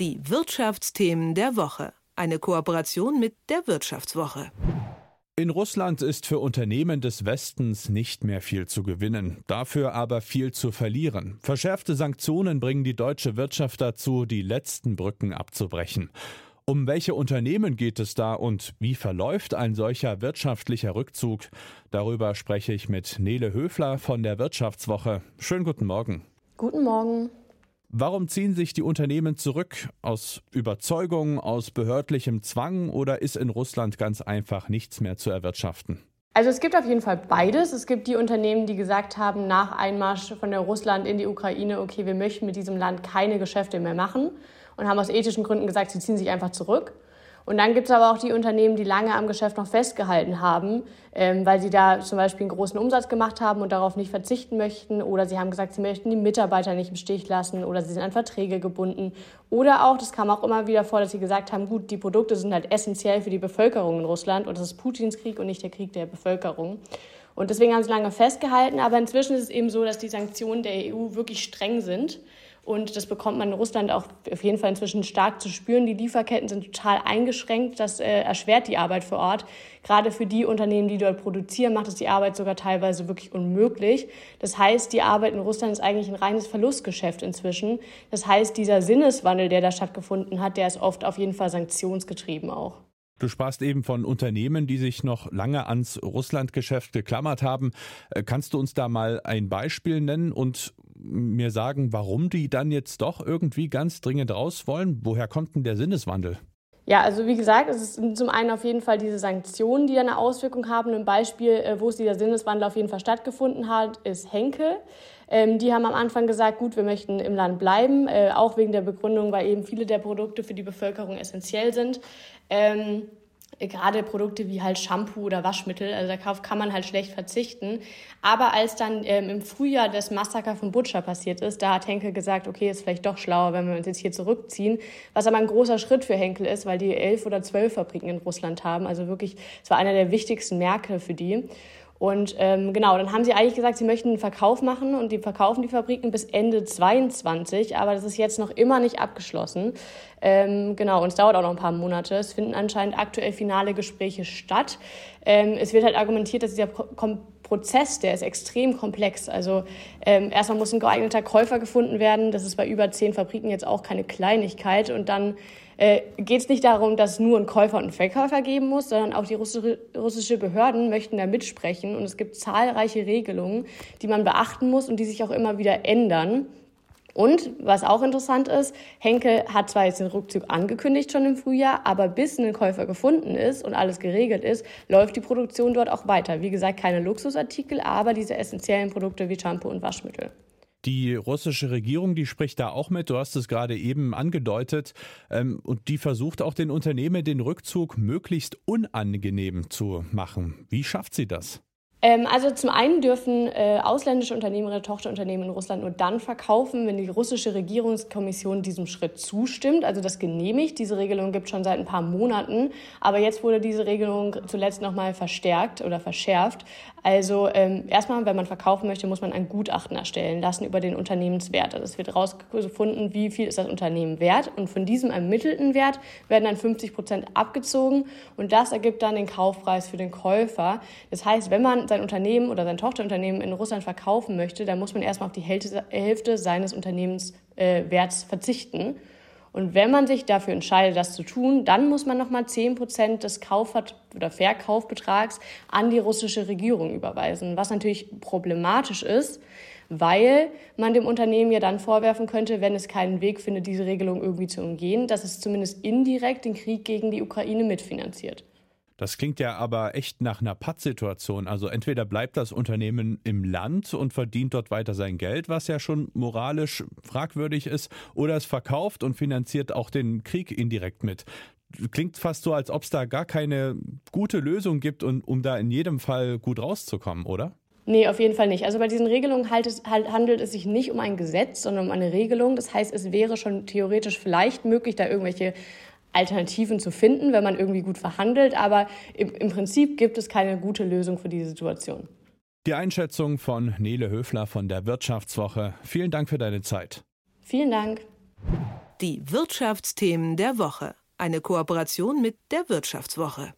Die Wirtschaftsthemen der Woche. Eine Kooperation mit der Wirtschaftswoche. In Russland ist für Unternehmen des Westens nicht mehr viel zu gewinnen, dafür aber viel zu verlieren. Verschärfte Sanktionen bringen die deutsche Wirtschaft dazu, die letzten Brücken abzubrechen. Um welche Unternehmen geht es da und wie verläuft ein solcher wirtschaftlicher Rückzug? Darüber spreche ich mit Nele Höfler von der Wirtschaftswoche. Schönen guten Morgen. Guten Morgen. Warum ziehen sich die Unternehmen zurück? Aus Überzeugung, aus behördlichem Zwang oder ist in Russland ganz einfach nichts mehr zu erwirtschaften? Also es gibt auf jeden Fall beides. Es gibt die Unternehmen, die gesagt haben nach Einmarsch von der Russland in die Ukraine, okay, wir möchten mit diesem Land keine Geschäfte mehr machen und haben aus ethischen Gründen gesagt, sie ziehen sich einfach zurück. Und dann gibt es aber auch die Unternehmen, die lange am Geschäft noch festgehalten haben, ähm, weil sie da zum Beispiel einen großen Umsatz gemacht haben und darauf nicht verzichten möchten. Oder sie haben gesagt, sie möchten die Mitarbeiter nicht im Stich lassen oder sie sind an Verträge gebunden. Oder auch, das kam auch immer wieder vor, dass sie gesagt haben, gut, die Produkte sind halt essentiell für die Bevölkerung in Russland und das ist Putins Krieg und nicht der Krieg der Bevölkerung. Und deswegen haben sie lange festgehalten. Aber inzwischen ist es eben so, dass die Sanktionen der EU wirklich streng sind. Und das bekommt man in Russland auch auf jeden Fall inzwischen stark zu spüren. Die Lieferketten sind total eingeschränkt. Das äh, erschwert die Arbeit vor Ort. Gerade für die Unternehmen, die dort produzieren, macht es die Arbeit sogar teilweise wirklich unmöglich. Das heißt, die Arbeit in Russland ist eigentlich ein reines Verlustgeschäft inzwischen. Das heißt, dieser Sinneswandel, der da stattgefunden hat, der ist oft auf jeden Fall sanktionsgetrieben auch. Du sprachst eben von Unternehmen, die sich noch lange ans Russlandgeschäft geklammert haben. Äh, kannst du uns da mal ein Beispiel nennen und mir sagen, warum die dann jetzt doch irgendwie ganz dringend raus wollen? Woher kommt denn der Sinneswandel? Ja, also wie gesagt, es ist zum einen auf jeden Fall diese Sanktionen, die eine Auswirkung haben. Ein Beispiel, äh, wo es dieser Sinneswandel auf jeden Fall stattgefunden hat, ist Henkel. Ähm, die haben am Anfang gesagt, gut, wir möchten im Land bleiben, äh, auch wegen der Begründung, weil eben viele der Produkte für die Bevölkerung essentiell sind. Ähm, gerade Produkte wie halt Shampoo oder Waschmittel, also darauf kann man halt schlecht verzichten. Aber als dann ähm, im Frühjahr das Massaker von Butcher passiert ist, da hat Henkel gesagt, okay, ist vielleicht doch schlauer, wenn wir uns jetzt hier zurückziehen. Was aber ein großer Schritt für Henkel ist, weil die elf oder zwölf Fabriken in Russland haben. Also wirklich, es war einer der wichtigsten Märkte für die. Und ähm, genau, dann haben sie eigentlich gesagt, sie möchten einen Verkauf machen und die verkaufen die Fabriken bis Ende 22, aber das ist jetzt noch immer nicht abgeschlossen. Ähm, genau, und es dauert auch noch ein paar Monate. Es finden anscheinend aktuell finale Gespräche statt. Ähm, es wird halt argumentiert, dass dieser Pro Prozess, der ist extrem komplex. Also ähm, erstmal muss ein geeigneter Käufer gefunden werden. Das ist bei über zehn Fabriken jetzt auch keine Kleinigkeit. Und dann äh, geht es nicht darum, dass nur einen Käufer und einen Verkäufer geben muss, sondern auch die russische, russische Behörden möchten da mitsprechen. Und es gibt zahlreiche Regelungen, die man beachten muss und die sich auch immer wieder ändern. Und was auch interessant ist, Henkel hat zwar jetzt den Rückzug angekündigt schon im Frühjahr, aber bis ein Käufer gefunden ist und alles geregelt ist, läuft die Produktion dort auch weiter. Wie gesagt, keine Luxusartikel, aber diese essentiellen Produkte wie Shampoo und Waschmittel. Die russische Regierung, die spricht da auch mit, du hast es gerade eben angedeutet, ähm, und die versucht auch den Unternehmen den Rückzug möglichst unangenehm zu machen. Wie schafft sie das? Ähm, also zum einen dürfen äh, ausländische Unternehmen oder Tochterunternehmen in Russland nur dann verkaufen, wenn die russische Regierungskommission diesem Schritt zustimmt, also das genehmigt. Diese Regelung gibt es schon seit ein paar Monaten, aber jetzt wurde diese Regelung zuletzt nochmal verstärkt oder verschärft. Also ähm, erstmal, wenn man verkaufen möchte, muss man ein Gutachten erstellen lassen über den Unternehmenswert. Also es wird herausgefunden, wie viel ist das Unternehmen wert und von diesem ermittelten Wert werden dann 50 Prozent abgezogen und das ergibt dann den Kaufpreis für den Käufer. Das heißt, wenn man sein Unternehmen oder sein Tochterunternehmen in Russland verkaufen möchte, dann muss man erstmal auf die Hälfte seines Unternehmenswerts äh, verzichten. Und wenn man sich dafür entscheidet, das zu tun, dann muss man nochmal 10 Prozent des Kauf- oder Verkaufbetrags an die russische Regierung überweisen, was natürlich problematisch ist, weil man dem Unternehmen ja dann vorwerfen könnte, wenn es keinen Weg findet, diese Regelung irgendwie zu umgehen, dass es zumindest indirekt den Krieg gegen die Ukraine mitfinanziert. Das klingt ja aber echt nach einer Pattsituation. Also entweder bleibt das Unternehmen im Land und verdient dort weiter sein Geld, was ja schon moralisch fragwürdig ist, oder es verkauft und finanziert auch den Krieg indirekt mit. Klingt fast so, als ob es da gar keine gute Lösung gibt, und, um da in jedem Fall gut rauszukommen, oder? Nee, auf jeden Fall nicht. Also bei diesen Regelungen halt es, halt, handelt es sich nicht um ein Gesetz, sondern um eine Regelung. Das heißt, es wäre schon theoretisch vielleicht möglich, da irgendwelche Alternativen zu finden, wenn man irgendwie gut verhandelt. Aber im, im Prinzip gibt es keine gute Lösung für diese Situation. Die Einschätzung von Nele Höfler von der Wirtschaftswoche. Vielen Dank für deine Zeit. Vielen Dank. Die Wirtschaftsthemen der Woche. Eine Kooperation mit der Wirtschaftswoche.